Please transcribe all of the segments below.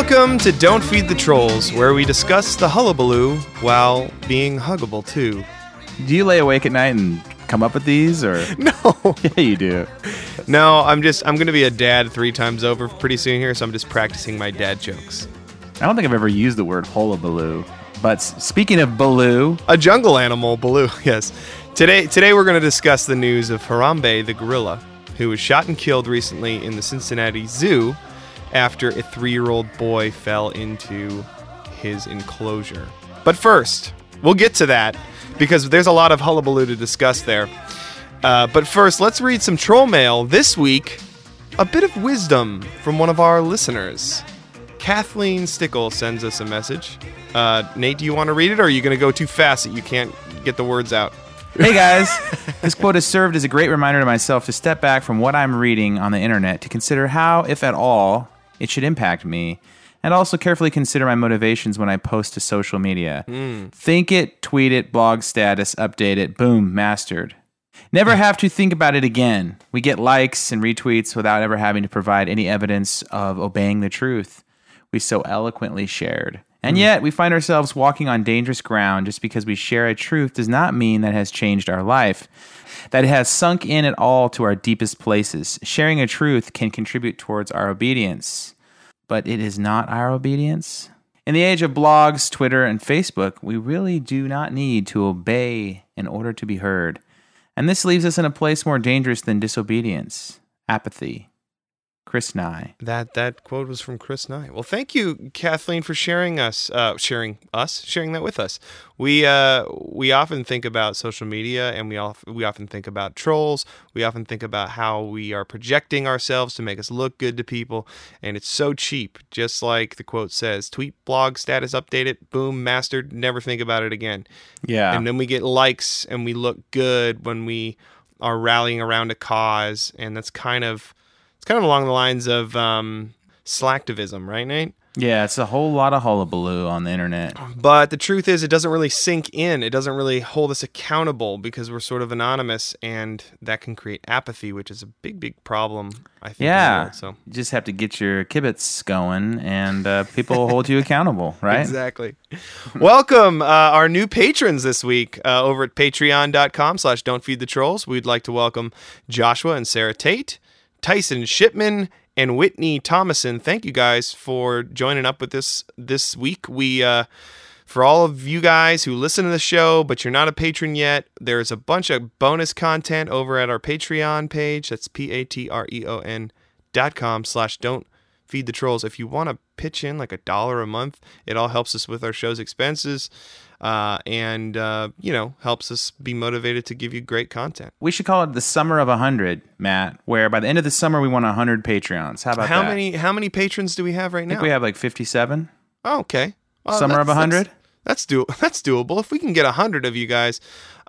Welcome to Don't Feed the Trolls, where we discuss the hullabaloo while being huggable too. Do you lay awake at night and come up with these, or No, yeah, you do? no, I'm just I'm gonna be a dad three times over pretty soon here, so I'm just practicing my dad jokes. I don't think I've ever used the word hullabaloo. But speaking of baloo, A jungle animal, Baloo. Yes. Today, today we're going to discuss the news of Harambe the gorilla, who was shot and killed recently in the Cincinnati Zoo after a three-year-old boy fell into his enclosure. But first, we'll get to that because there's a lot of hullabaloo to discuss there. Uh, but first, let's read some troll mail. This week, a bit of wisdom from one of our listeners. Kathleen Stickle sends us a message. Uh, Nate, do you want to read it, or are you going to go too fast that you can't get the words out? hey guys, this quote has served as a great reminder to myself to step back from what I'm reading on the internet to consider how, if at all, it should impact me, and also carefully consider my motivations when I post to social media. Hmm. Think it, tweet it, blog status, update it, boom, mastered. Never have to think about it again. We get likes and retweets without ever having to provide any evidence of obeying the truth we so eloquently shared. And hmm. yet, we find ourselves walking on dangerous ground just because we share a truth does not mean that it has changed our life, that it has sunk in at all to our deepest places. Sharing a truth can contribute towards our obedience, but it is not our obedience. In the age of blogs, Twitter, and Facebook, we really do not need to obey in order to be heard. And this leaves us in a place more dangerous than disobedience apathy. Chris Nye. That that quote was from Chris Nye. Well, thank you, Kathleen, for sharing us, uh, sharing us, sharing that with us. We uh, we often think about social media, and we all we often think about trolls. We often think about how we are projecting ourselves to make us look good to people, and it's so cheap. Just like the quote says: "Tweet, blog, status, update it, boom, mastered. Never think about it again." Yeah. and then we get likes and we look good when we are rallying around a cause and that's kind of it's kind of along the lines of um slacktivism right nate Yeah, it's a whole lot of hullabaloo on the internet. but the truth is it doesn't really sink in it doesn't really hold us accountable because we're sort of anonymous and that can create apathy which is a big big problem i think Yeah. world, so You just have to get your kibitz going, and uh, people will hold you accountable, right? Exactly. Welcome, uh, our new patrons this week uh, over at patreon.com slash don't feed the trolls. We'd like to welcome Joshua and Sarah Tate, Tyson Shipman, and Whitney Thomason. Thank you guys for joining up with this this week. We uh, for all of you guys who listen to the show, but you're not a patron yet, there's a bunch of bonus content over at our Patreon page. That's P A T R E O N dot com slash don't feed the trolls. If you want to pitch in like a dollar a month, it all helps us with our show's expenses. Uh, and uh, you know helps us be motivated to give you great content. We should call it the summer of a 100, Matt, where by the end of the summer, we want a 100 Patreons. How about How that? many how many patrons do we have right I think now? we have like 57. Oh, okay. Well, Summer of 100? That's, that's do that's doable. If we can get a hundred of you guys,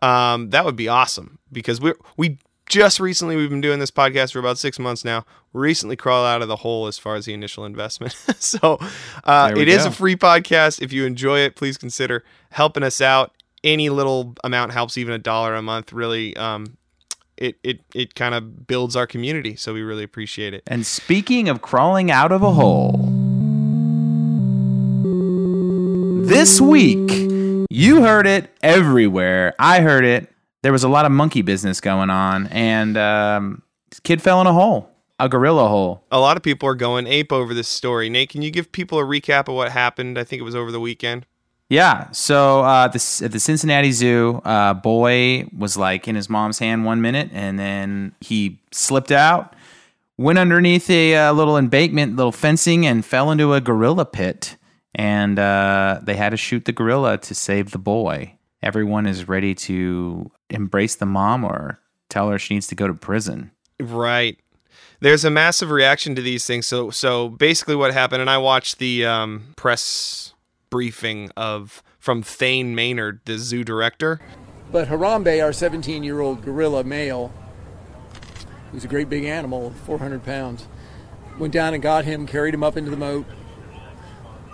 um, that would be awesome. Because we we just recently we've been doing this podcast for about six months now. Recently crawled out of the hole as far as the initial investment. so uh, it is a free podcast. If you enjoy it, please consider helping us out. Any little amount helps, even a dollar a month. Really, um, it it it kind of builds our community. So we really appreciate it. And speaking of crawling out of a hole, this week, you heard it everywhere. I heard it. There was a lot of monkey business going on, and um, kid fell in a hole, a gorilla hole. A lot of people are going ape over this story. Nate, can you give people a recap of what happened? I think it was over the weekend. Yeah. So uh, this, at the Cincinnati Zoo, uh, boy was like in his mom's hand one minute, and then he slipped out, went underneath a uh, little embankment, little fencing, and fell into a gorilla pit. And uh, they had to shoot the gorilla to save the boy. Everyone is ready to embrace the mom or tell her she needs to go to prison. Right. There's a massive reaction to these things. So so basically what happened and I watched the um, press briefing of from Thane Maynard, the zoo director. But Harambe, our 17 year old gorilla male, who's a great big animal, 400 pounds, went down and got him, carried him up into the moat,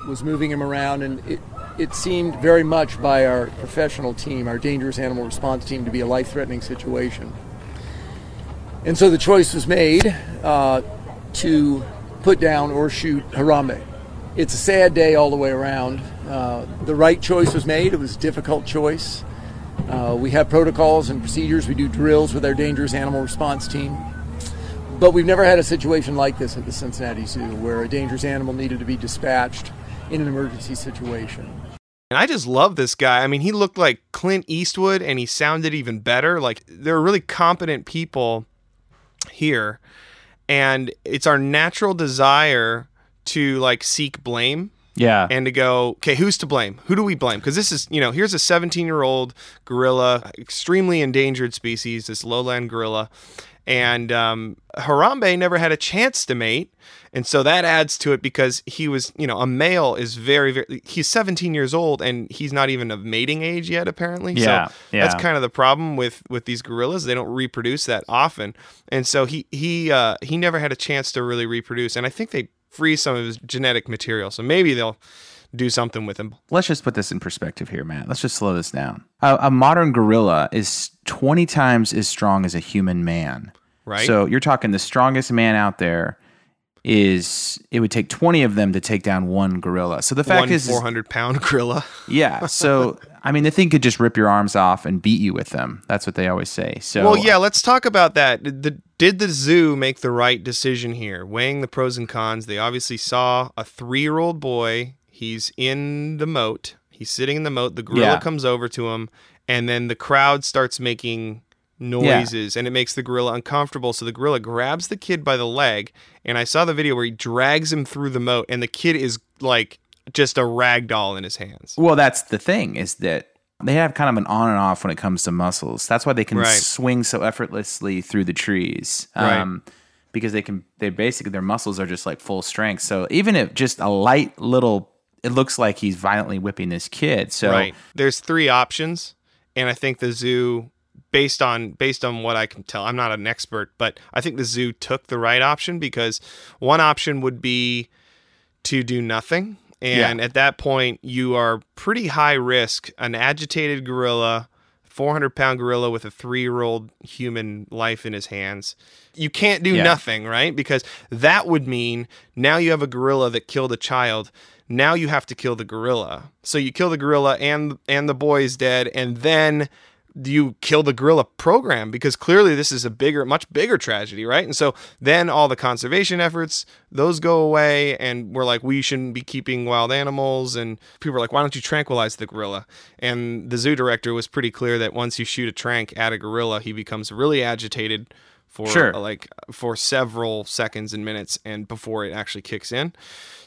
was moving him around, and it, it seemed very much by our professional team, our dangerous animal response team, to be a life threatening situation. And so the choice was made uh, to put down or shoot Harambe. it's a sad day all the way around. Uh, the right choice was made. It was a difficult choice. Uh, we have protocols and procedures. We do drills with our dangerous animal response team. But we've never had a situation like this at the Cincinnati Zoo where a dangerous animal needed to be dispatched in an emergency situation. And I just love this guy. I mean, he looked like Clint Eastwood and he sounded even better. Like, there are really competent people here. And it's our natural desire to like seek blame Yeah. and to go, okay, who's to blame? Who do we blame? Because this is, you know, here's a 17 year old gorilla, extremely endangered species, this lowland gorilla. And um, Harambe never had a chance to mate. And so that adds to it because he was, you know, a male is very, very, he's 17 years old and he's not even of mating age yet, apparently. Yeah, So yeah. that's kind of the problem with, with these gorillas. They don't reproduce that often. And so he, he, uh, he never had a chance to really reproduce. And I think they freeze some of his genetic material. So maybe they'll do something with him. Let's just put this in perspective here, Matt. Let's just slow this down. A, a modern gorilla is 20 times as strong as a human man. Right. So you're talking the strongest man out there is it would take 20 of them to take down one gorilla. So the fact One is, is 400 pound gorilla. yeah. So I mean, the thing could just rip your arms off and beat you with them. That's what they always say. So Well, yeah, let's talk about that. Did the, did the zoo make the right decision here? Weighing the pros and cons, they obviously saw a three year old boy. He's in the moat. He's sitting in the moat. The gorilla Yeah. comes over to him, and then the crowd starts making noises, and it makes the gorilla uncomfortable. So the gorilla grabs the kid by the leg, and I saw the video where he drags him through the moat, and the kid is like just a rag doll in his hands. Well, that's the thing is that they have kind of an on and off when it comes to muscles. That's why they can Right. swing so effortlessly through the trees. Um, Because they can, they basically, their muscles are just like full strength. So even if just a light little, it looks like he's violently whipping this kid. So, Right. There's three options, and I think the zoo, based on based on what I can tell, I'm not an expert, but I think the zoo took the right option because one option would be to do nothing, and at that point you are pretty high risk. An agitated gorilla. 400 pound gorilla with a three year old human life in his hands. You can't do Yeah. nothing, right? Because that would mean now you have a gorilla that killed a child. Now you have to kill the gorilla. So you kill the gorilla and and the boy is dead, and then you kill the gorilla program because clearly this is a bigger, much bigger tragedy, right? And so then all the conservation efforts those go away, and we're like, we shouldn't be keeping wild animals, and people are like, why don't you tranquilize the gorilla? And the zoo director was pretty clear that once you shoot a trank at a gorilla, he becomes really agitated for Sure. uh, like for several seconds and minutes and before it actually kicks in.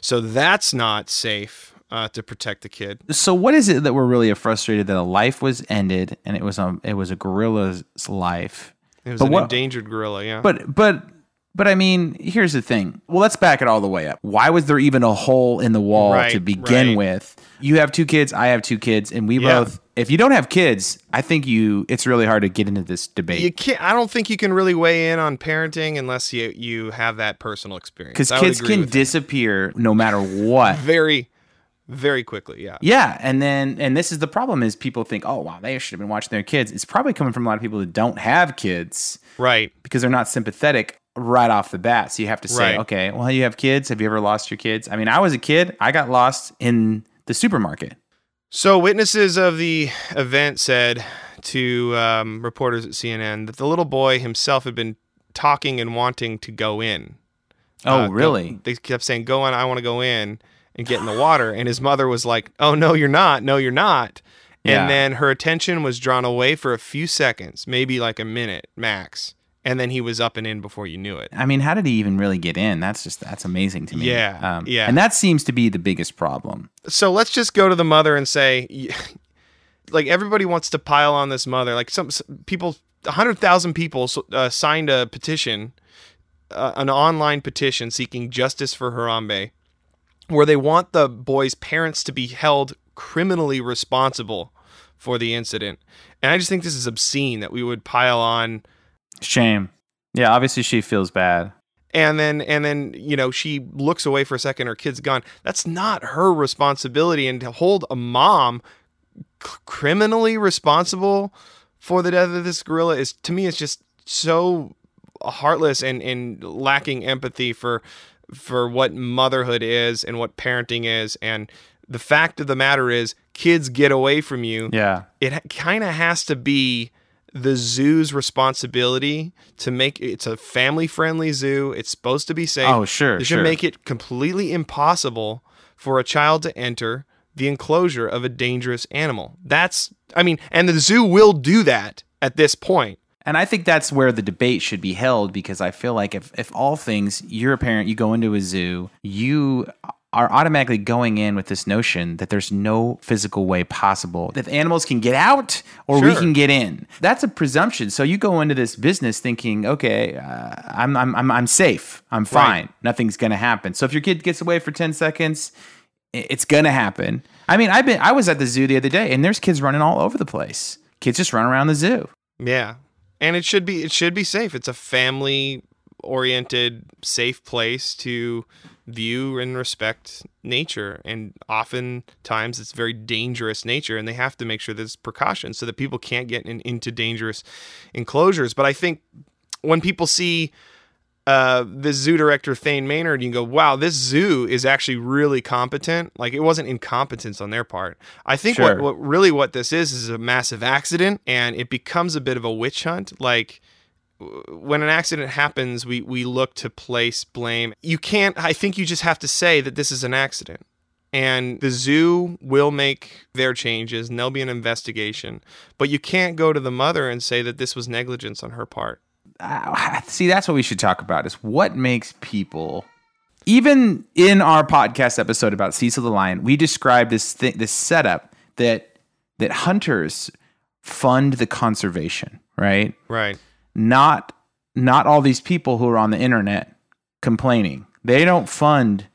So that's not safe uh, to protect the kid. so what is it that we're really frustrated that a life was ended and it was a, it was a gorilla's life? It was But an what- endangered gorilla, yeah. But but but I mean, here's the thing. Well, let's back it all the way up. Why was there even a hole in the wall Right, to begin right. with? You have two kids, I have two kids, and we Yeah. both if you don't have kids, I think you it's really hard to get into this debate. you can't. I don't think you can really weigh in on parenting unless you you have that personal experience. Because kids can with that. disappear no matter what. very, very quickly. Yeah. Yeah, and then and this is the problem is people think, oh wow, they should have been watching their kids. It's probably coming from a lot of people that don't have kids Right. because they're not sympathetic right off the bat. So you have to say, Right. okay, well, you have kids. Have you ever lost your kids? I mean, I was a kid. I got lost in the supermarket. So, witnesses of the event said to um, reporters at CNN that the little boy himself had been talking and wanting to go in. Oh, Uh, really? they kept saying, "Go on, I want to go in and get in the water." And his mother was like, "Oh no, you're not. No, you're not." Yeah. And then her attention was drawn away for a few seconds, maybe like a minute max, and then he was up and in before you knew it. I mean, how did he even really get in? That's just that's amazing to me. Yeah, yeah. And that seems to be the biggest problem. so let's just go to the mother and say like everybody wants to pile on this mother like some s- people 100,000 people uh, signed a petition uh, an online petition seeking justice for Harambe where they want the boy's parents to be held criminally responsible for the incident and I just think this is obscene that we would pile on Shame. Yeah, obviously she feels bad. and then and then you know she looks away for a second her kid's gone that's not her responsibility and to hold a mom c- criminally responsible for the death of this gorilla is to me it's just so heartless and and lacking empathy for for what motherhood is and what parenting is. And the fact of the matter is kids get away from you. Yeah. it kind of has to be the zoo's responsibility to make it's a family friendly zoo. It's supposed to be safe. Oh, sure, they should sure. make it completely impossible for a child to enter the enclosure of a dangerous animal. That's i mean and the zoo will do that at this point And I think that's where the debate should be held because I feel like if, if all things, you're a parent, you go into a zoo, you are automatically going in with this notion that there's no physical way possible that animals can get out or we can get in. That's a presumption. So you go into this business thinking, okay, uh, I'm, I'm, I'm, I'm safe. I'm fine. Nothing's going to happen. So if your kid gets away for 10 seconds, it's going to happen. I mean, I've been, I was at the zoo the other day and there's kids running all over the place. Kids just run around the zoo. Yeah. And it should be it should be safe. It's a family oriented safe place to view and respect nature and oftentimes it's very dangerous nature and they have to make sure there's precautions so that people can't get in, into dangerous enclosures but i think when people see uh, this zoo director Thane Maynard, you can go, wow, this zoo is actually really competent. Like it wasn't incompetence on their part. I think what, Sure. what really what this is is a massive accident, and it becomes a bit of a witch hunt. Like when an accident happens, we we look to place blame. You can't. I think you just have to say that this is an accident. And the zoo will make their changes and there'll be an investigation. But you can't go to the mother and say that this was negligence on her part. Uh, see that's what we should talk about is what makes people even in our podcast episode about Cecil the lion we described this thing this setup that that hunters fund the conservation right Right. not not all these people who are on the internet complaining they don't fund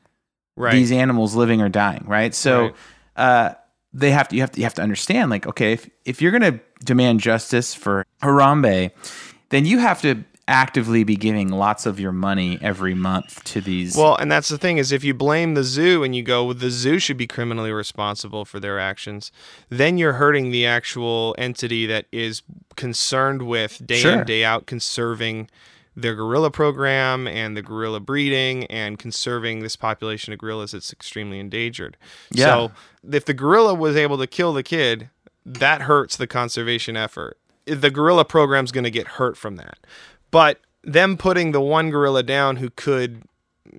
Right. these animals living or dying, right? So Right. uh, they have to you have to you have to understand like okay, if if you're going to demand justice for Harambe, then you have to actively be giving lots of your money every month to these Well, and that's the thing is if you blame the zoo and you go, well, the zoo should be criminally responsible for their actions, then you're hurting the actual entity that is concerned with day Sure. in day out conserving their gorilla program and the gorilla breeding and conserving this population of gorillas that's extremely endangered. Yeah. So if the gorilla was able to kill the kid, that hurts the conservation effort. The gorilla program's going to get hurt from that. But them putting the one gorilla down who could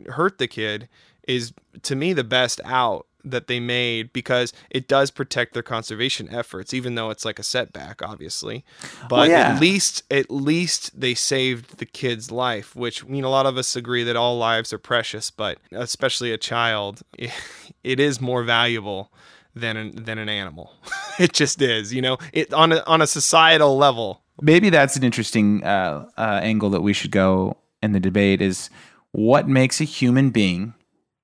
hurt the kid is to me the best out that they made because it does protect their conservation efforts even though it's like a setback obviously but yeah. at least at least they saved the kid's life which I mean a lot of us agree that all lives are precious but especially a child it is more valuable than an, than an animal. It just is you know? It on a, on a societal level. Maybe that's an interesting uh, uh, angle that we should go in the debate is what makes a human being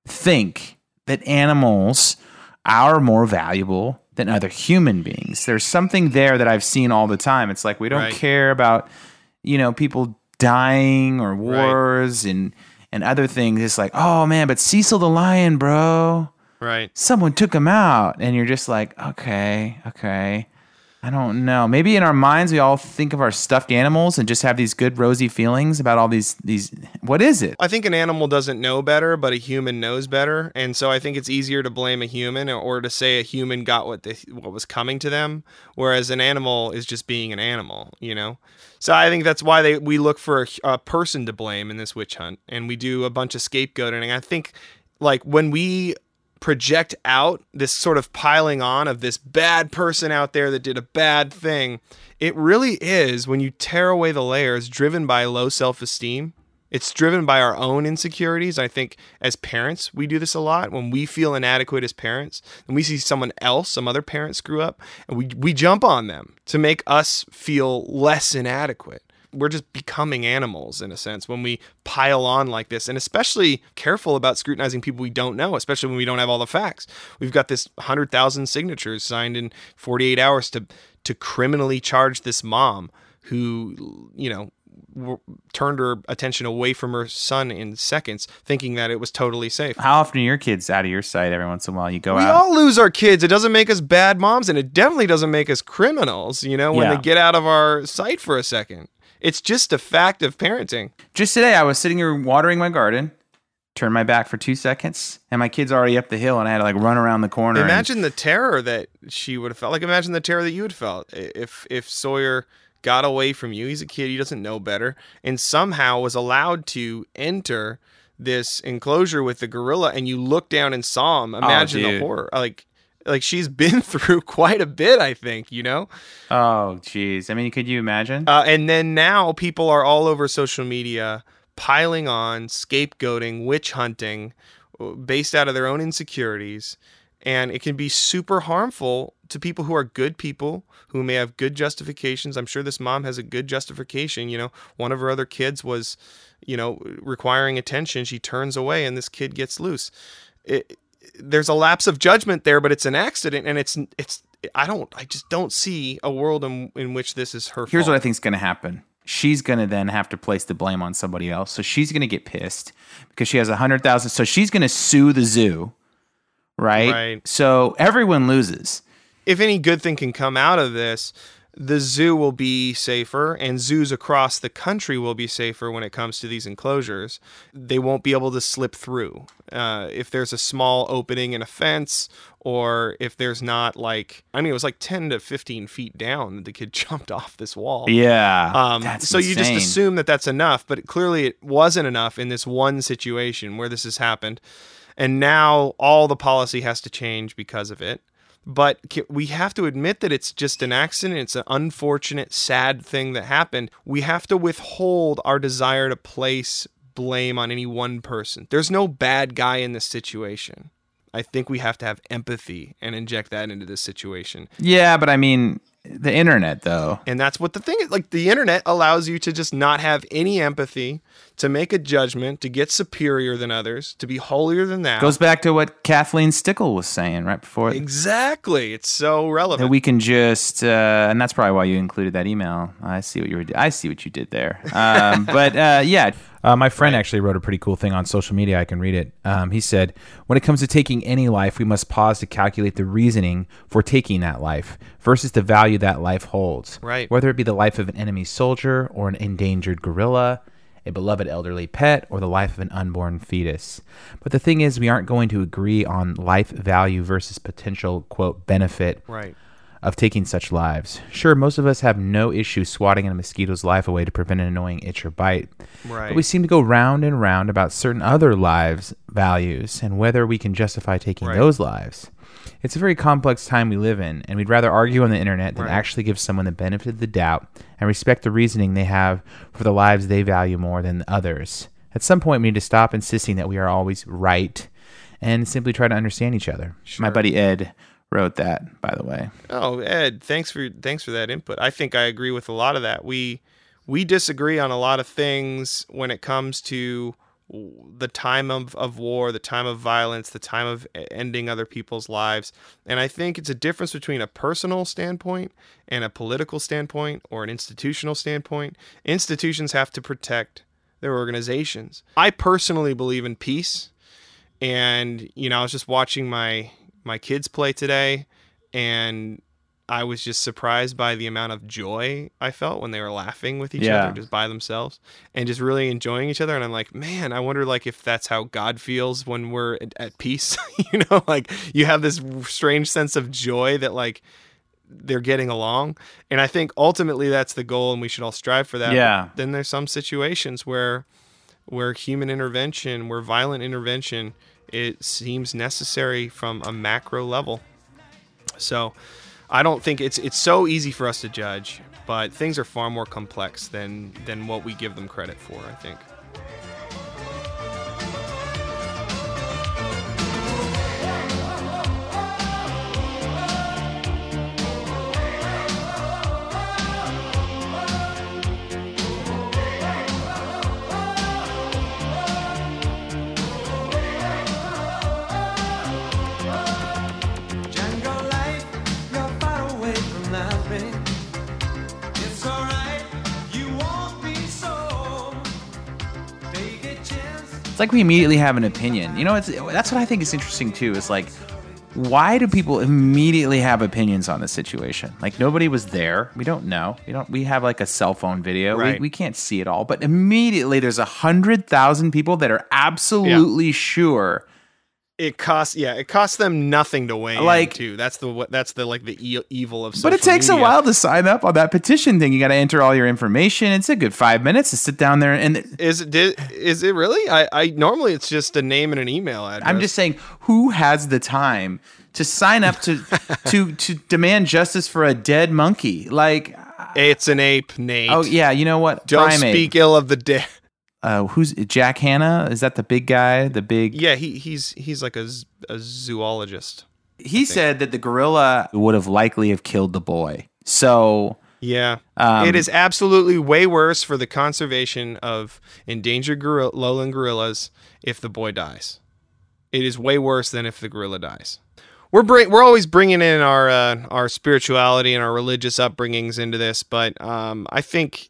think that animals are more valuable than other human beings. There's something there that i've seen all the time. It's like we don't Right. care about you know people dying or wars and and other things. It's like oh man but cecil the lion bro right. Someone took him out and you're just like okay okay. I don't know. Maybe in our minds we all think of our stuffed animals and just have these good rosy feelings about all these these what is it? I think an animal doesn't know better, but a human knows better, and so I think it's easier to blame a human or to say a human got what they, what was coming to them, whereas an animal is just being an animal, you know. So I think that's why they we look for a, a person to blame in this witch hunt, and we do a bunch of scapegoating. I think like when we project out this sort of piling on of this bad person out there that did a bad thing, it really is when you tear away the layers, driven by low self esteem. It's driven by our own insecurities. I think as parents, we do this a lot. When we feel inadequate as parents, and we see someone else, some other parent screw up, and we, we jump on them to make us feel less inadequate. We're just becoming animals in a sense when we pile on like this, and especially careful about scrutinizing people we don't know, especially when we don't have all the facts. We've got this 100,000 signatures signed in 48 hours to, to criminally charge this mom who, you know, w- turned her attention away from her son in seconds, thinking that it was totally safe. how often are your kids out of your sight every once in a while you go out We out all lose our kids. It doesn't make us bad moms, and it definitely doesn't make us criminals, you know, when Yeah. they get out of our sight for a second. It's just a fact of parenting. just today i was sitting here watering my garden turned my back for two seconds, and my kid's already up the hill, and I had to like run around the corner. and- Imagine the terror that she would have felt. Like imagine the terror that you would have felt if if Sawyer got away from you. He's a kid, he doesn't know better, and somehow was allowed to enter this enclosure with the gorilla and you look down and saw him. Oh, imagine the horror. Like like she's been through quite a bit, I think, you know? oh, jeez. I mean, could you imagine? Uh, and then now people are all over social media piling on, scapegoating, witch hunting, uh, based out of their own insecurities. And it can be super harmful to people who are good people who may have good justifications. I'm sure this mom has a good justification. You know, one of her other kids was, you know, requiring attention. She turns away and this kid gets loose. It, there's a lapse of judgment there, but it's an accident and it's, it's, I don't, I just don't see a world in, in which this is her Here's fault. what I think is going to happen. She's going to then have to place the blame on somebody else. So she's going to get pissed because she has a hundred thousand. So she's going to sue the zoo, right? Right. So everyone loses. if any good thing can come out of this, the zoo will be safer and zoos across the country will be safer when it comes to these enclosures. They won't be able to slip through. Uh, if there's a small opening in a fence or if there's not like, I mean, it was like 10 to 15 feet down that the kid jumped off this wall. Yeah. Um, so you just assume that that's enough, but clearly it wasn't enough in this one situation where this has happened. And now all the policy has to change because of it. But we have to admit that it's just an accident. It's an unfortunate, sad thing that happened. We have to withhold our desire to place blame on any one person. There's no bad guy in this situation. I think we have to have empathy and inject that into this situation. Yeah, but I mean, the internet though. And that's what the thing is. Like the internet allows you to just not have any empathy, to make a judgment, to get superior than others, to be holier than thou. Goes back to what Kathleen Stickle was saying right before exactly. It's so that relevant. we can just, uh, and that's probably why you included that email. I see what you were. I see what you did there. Um, but uh, yeah, Uh, my friend actually wrote a pretty cool thing on social media. I can read it. Um, he said, When it comes to taking any life, we must pause to calculate the reasoning for taking that life versus the value that life holds. Right. Whether it be the life of an enemy soldier or an endangered gorilla, a beloved elderly pet, or the life of an unborn fetus. But the thing is, we aren't going to agree on life value versus potential, quote, benefit right. of taking such lives. Sure, most of us have no issue swatting a mosquito's life away to prevent an annoying itch or bite. Right. But we seem to go round and round about certain other lives' values and whether we can justify taking Right. those lives. It's a very complex time we live in, and we'd rather argue on the internet than Right. actually give someone the benefit of the doubt and respect the reasoning they have for the lives they value more than others. At some point, we need to stop insisting that we are always right and simply try to understand each other. my buddy Ed wrote that. By the way, Oh, Ed, thanks for thanks for that input. I think I agree with a lot of that. We we disagree on a lot of things when it comes to the time of, of war, the time of violence, the time of ending other people's lives. And I think it's a difference between a personal standpoint and a political standpoint or an institutional standpoint. Institutions have to protect their organizations. I personally believe in peace and you know i was just watching my my kids play today and i was just surprised by the amount of joy i felt when they were laughing with each Yeah. other just by themselves and just really enjoying each other and i'm like man i wonder like if that's how god feels when we're at, at peace you know like you have this strange sense of joy that like they're getting along and i think ultimately that's the goal and we should all strive for that Yeah. But then there's some situations where where human intervention, where violent intervention, it seems necessary from a macro level. So, I don't think it's it's so easy for us to judge, but things are far more complex than than what we give them credit for. I think. Like we immediately have an opinion. You know, it's that's what I think is interesting too. Is like why do people immediately have opinions on this situation? Like nobody was there. We don't know. We don't. We have like a cell phone video. Right. We, we can't see it all. But immediately there's a hundred thousand people that are absolutely sure. It costs yeah, it costs them nothing to weigh Like- in too. That's the what that's the like the e- evil of. But it takes a while to sign up on that petition thing. You got to enter all your information. It's a good five minutes to sit down there and. Is it did, is it really? I, I normally it's just a name and an email address. I'm just saying, who has the time to sign up to to to demand justice for a dead monkey? Like, it's an ape, Nate. oh yeah, you know what? Don't Primate. speak ill of the dead. Uh, who's Jack Hanna? Is that the big guy? The big. Yeah, he he's he's like a, a zoologist. He said that the gorilla would have likely have killed the boy. So Yeah. Um, it is absolutely way worse for the conservation of endangered gorilla, lowland gorillas if the boy dies. It is way worse than if the gorilla dies. We're bring, we're always bringing in our uh, our spirituality and our religious upbringings into this, but um, I think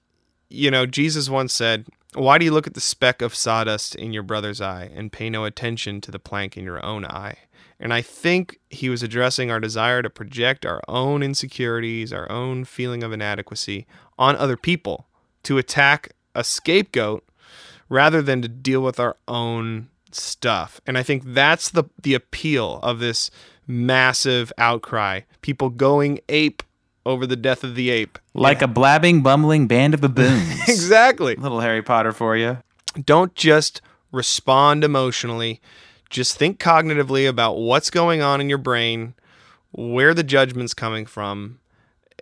you know Jesus once said, "Why do you look at the speck of sawdust in your brother's eye and pay no attention to the plank in your own eye?" And I think he was addressing our desire to project our own insecurities, our own feeling of inadequacy on other people, to attack a scapegoat rather than to deal with our own stuff. And I think that's the the appeal of this massive outcry. People going ape over the death of the ape. like a blabbing, bumbling band of baboons. Exactly. Little Harry Potter for you. don't just respond emotionally just think cognitively about what's going on in your brain where the judgment's coming from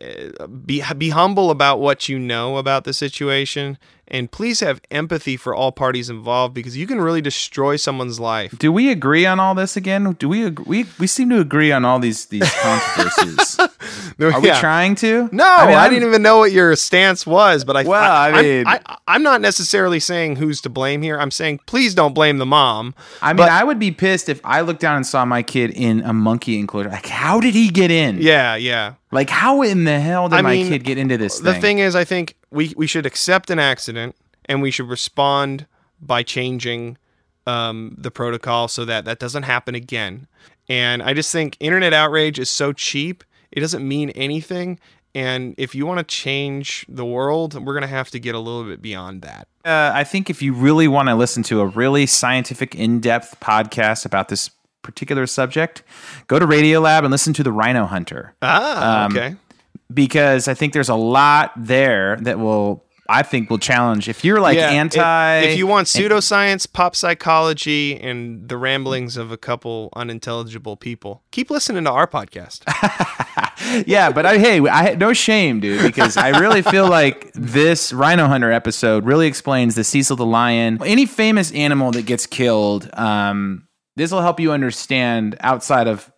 Uh, be be humble about what you know about the situation and please have empathy for all parties involved because you can really destroy someone's life Do we agree on all this again? Do we we we seem to agree on all these these controversies? Are we Yeah. trying to? No, I, mean, I'm- didn't even know what your stance was, but I Well, I I'm- mean- I, am not necessarily saying who's to blame here. I'm saying please don't blame the mom. I mean, I would be pissed if I looked down and saw my kid in a monkey enclosure. Like, how did he get in? Yeah, yeah. Like, how in the hell did I my mean, kid get into this The thing? thing is, I think we we should accept an accident and we should respond by changing um, the protocol so that that doesn't happen again. And I just think internet outrage is so cheap; it doesn't mean anything. And if you want to change the world, we're gonna have to get a little bit beyond that. uh, I think if you really want to listen to a really scientific, in-depth podcast about this particular subject, go to Radiolab and listen to the Rhino Hunter. Ah, Um, okay. because I think there's a lot there that will I think will challenge if you're like Yeah, anti If, if you want pseudoscience, pop psychology, and the ramblings of a couple unintelligible people, keep listening to our podcast. yeah, but I hey, I no shame, dude, because I really feel like this Rhino Hunter episode really explains the Cecil the lion. Any famous animal that gets killed, um, this will help you understand outside of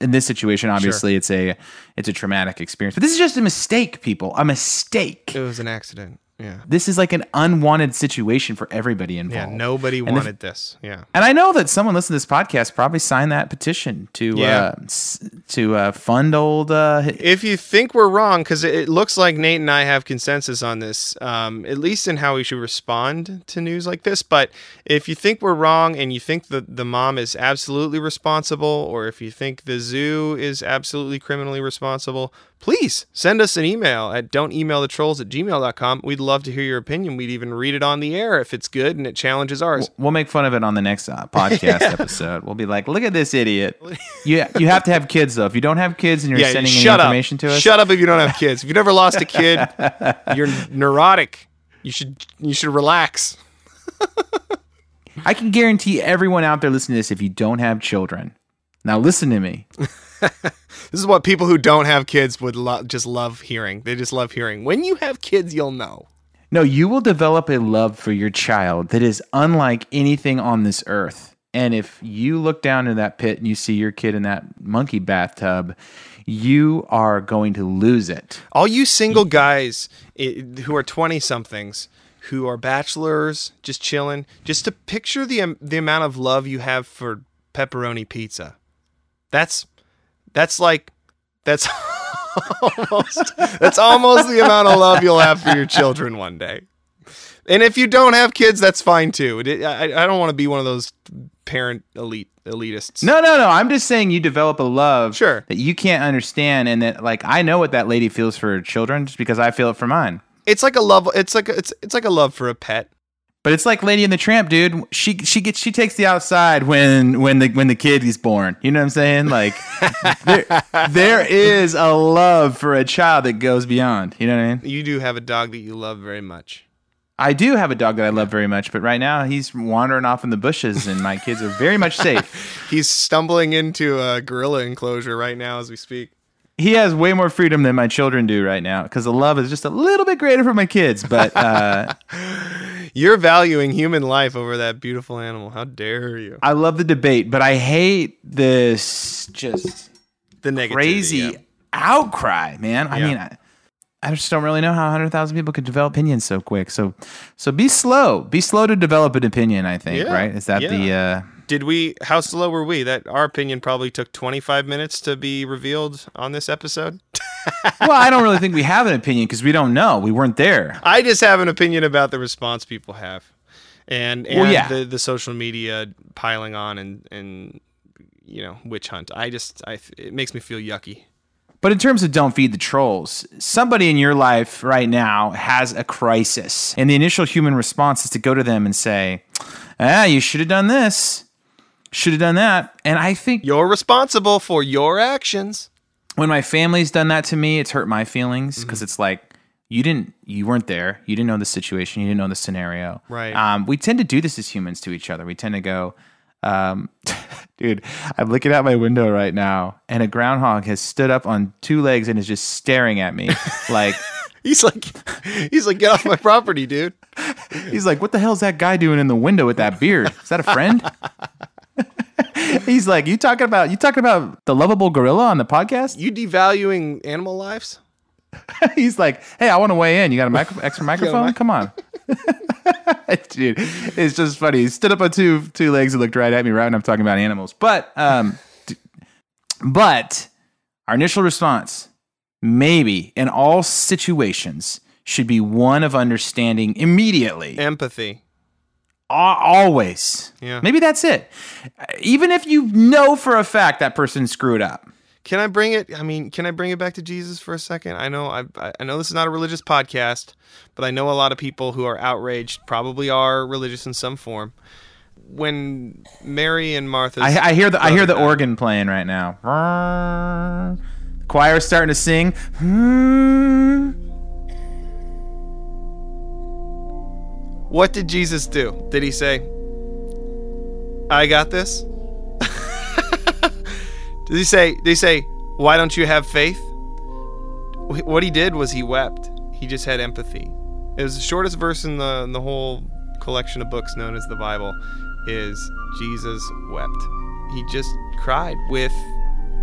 in this situation, obviously it's a it's a traumatic experience. But this is just a mistake, people. A mistake. it was an accident. Yeah. This is like an unwanted situation for everybody involved. Yeah, nobody the- wanted this. Yeah. And I know that someone listening to this podcast probably signed that petition to Yeah. uh, to uh, fund old. Uh, If you think we're wrong, because it, it looks like Nate and I have consensus on this, um, at least in how we should respond to news like this. But if you think we're wrong and you think that the mom is absolutely responsible, or if you think the zoo is absolutely criminally responsible, please send us an email at don't email the trolls at gmail.com. We'd love to hear your opinion. We'd even read it on the air if it's good and it challenges ours. We'll make fun of it on the next uh, podcast episode. We'll be like, "Look at this idiot." You you have to have kids though. If you don't have kids and you're Yeah, sending shut up. information to us, Shut up if you don't have kids. If you've never lost a kid, you're neurotic. You should you should relax. I can guarantee everyone out there listening to this, if you don't have children, now listen to me. This is what people who don't have kids would lo- just love hearing. They just love hearing. When you have kids, you'll know. No, you will develop a love for your child that is unlike anything on this earth. And if you look down in that pit and you see your kid in that monkey bathtub, you are going to lose it. All you single guys who are 20 somethings who are bachelors just chilling, just to picture the the amount of love you have for pepperoni pizza. That's that's like that's almost that's almost the amount of love you'll have for your children one day. And if you don't have kids, that's fine too. I, I don't want to be one of those parent elite elitists. No, no, no. I'm just saying you develop a love Sure. that you can't understand, and that like I know what that lady feels for her children just because I feel it for mine. it's like a love. It's like a, it's it's like a love for a pet. But it's like Lady and the Tramp, dude. She she gets she takes the outside when when the when the kid is born. You know what I'm saying? Like there, there is a love for a child that goes beyond. You know what I mean? You do have a dog that you love very much. I do have a dog that I love very much, but right now he's wandering off in the bushes, and my kids are very much safe. He's stumbling into a gorilla enclosure right now as we speak. He has way more freedom than my children do right now because the love is just a little bit greater for my kids. But uh, You're valuing human life over that beautiful animal. How dare you? I love the debate, but I hate this just The negativity. crazy yeah. outcry, man. I Yeah. mean, I, I just don't really know how 100,000 people could develop opinions so quick. So, so be slow. Be slow to develop an opinion, I think, Yeah, right? Is that the, uh, Did we? How slow were we? That our opinion probably took 25 minutes to be revealed on this episode. well, I don't really think we have an opinion because we don't know. We weren't there. I just have an opinion about the response people have, and and Well, yeah. the the social media piling on and and you know witch hunt. I just I it makes me feel yucky. But in terms of don't feed the trolls, somebody in your life right now has a crisis. And the initial human response is to go to them and say, ah, you should have done this, should have done that. And I think You're responsible for your actions. When my family's done that to me, it's hurt my feelings Mm-hmm. because it's like, you didn't, you weren't there. You didn't know the situation. You didn't know the scenario. Right. Um, we tend to do this as humans to each other. We tend to go, um, dude, I'm looking out my window right now, and a groundhog has stood up on two legs and is just staring at me. like, He's like, he's like, get off my property, dude. he's like, what the hell's that guy doing in the window with that beard? Is that a friend? he's like, you talking about, you talking about the lovable gorilla on the podcast? You devaluing animal lives? He's like, "Hey, I want to weigh in. You got a micro- extra microphone? mic- Come on." Dude, it's just funny. He stood up on two two legs and looked right at me right when I'm talking about animals. But um but our initial response maybe in all situations should be one of understanding immediately. Empathy. Al- always. Yeah. Maybe that's it. Even if you know for a fact that person screwed up. Can I bring it? I mean, can I bring it back to Jesus for a second? I know I, I know this is not a religious podcast, but I know a lot of people who are outraged probably are religious in some form. When Mary and Martha, I, I hear the I hear the organ playing right now. The choir's starting to sing. Hmm. What did Jesus do? Did he say, "I got this"? did he say? Did he say, "Why don't you have faith"? What he did was he wept. He just had empathy. It was the shortest verse in the in the whole collection of books known as the Bible. Is Jesus wept? He just cried with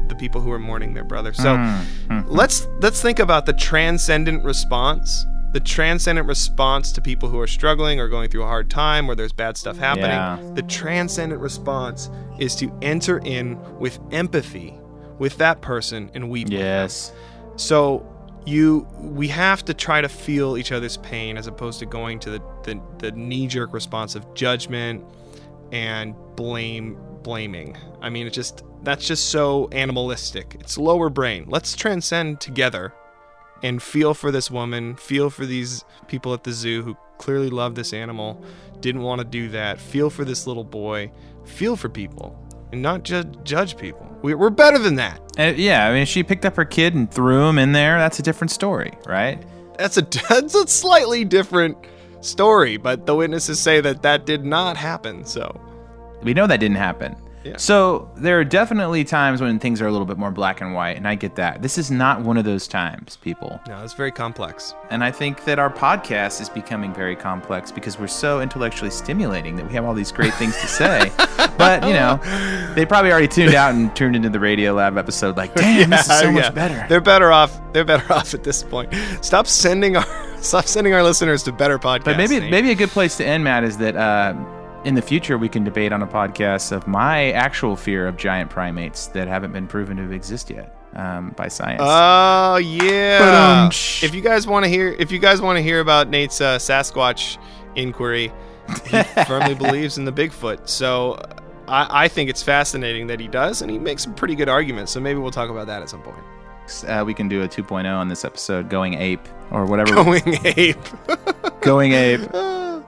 the people who were mourning their brother. So mm-hmm. let's let's think about the transcendent response. The transcendent response to people who are struggling or going through a hard time where there's bad stuff happening. Yeah. The transcendent response is to enter in with empathy with that person and weep. with them. Yes. So you we have to try to feel each other's pain as opposed to going to the, the, the knee-jerk response of judgment and blame blaming. I mean it's just that's just so animalistic. It's lower brain. Let's transcend together and feel for this woman, feel for these people at the zoo who clearly love this animal, didn't want to do that. Feel for this little boy. Feel for people and not ju- judge people. We, we're better than that. Uh, yeah, I mean, she picked up her kid and threw him in there, that's a different story, right? that's a that's a slightly different story, but the witnesses say that that did not happen. So We know that didn't happen. Yeah. So there are definitely times when things are a little bit more black and white, and I get that. This is not one of those times, people. no, it's very complex. And I think that our podcast is becoming very complex because we're so intellectually stimulating that we have all these great things to say. but, you know, they probably already tuned out and turned into the Radiolab episode like, damn, this is so Yeah, much better. They're better off. They're better off at this point. Stop sending our stop sending our listeners to better podcasts. But maybe maybe a good place to end, Matt, is that uh, in the future we can debate on a podcast of my actual fear of giant primates that haven't been proven to exist yet um, by science. Oh yeah. Ba-dum-tsh. If you guys want to hear, if you guys want to hear about Nate's uh, Sasquatch inquiry, he firmly believes in the Bigfoot. So I, I think it's fascinating that he does, and he makes some pretty good arguments. So maybe we'll talk about that at some point. Uh, we can do a 2.0 on this episode, going ape or whatever. Going ape, going ape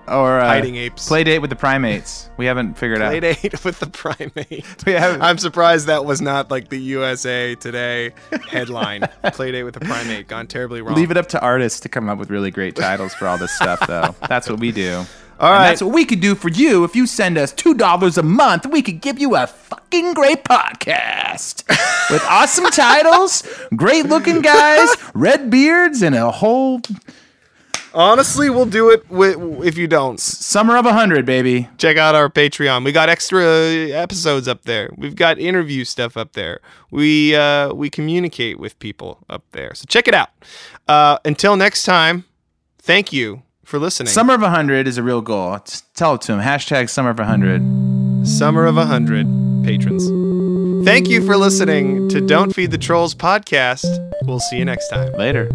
or uh, hiding apes. Play date with the primates. We haven't figured out. Play date with the primate. We haven't- I'm surprised that was not like the USA Today headline. Play date with the primate gone terribly wrong. Leave it up to artists to come up with really great titles for all this stuff, though. That's what we do. All And right. that's what we could do for you. If you send us $2 a month, we could give you a fucking great podcast with awesome titles, great looking guys, red beards, and a whole Honestly, we'll do it wi- if you don't. summer of a 100, baby. check out our Patreon. We got extra episodes up there. We've got interview stuff up there. We uh, we communicate with people up there. So check it out. Uh, until next time, thank you for listening. Summer of a 100 is a real goal. Just tell it to him. Hashtag summer of a 100. Summer of a hundred patrons. Thank you for listening to Don't Feed the Trolls podcast. We'll see you next time. Later.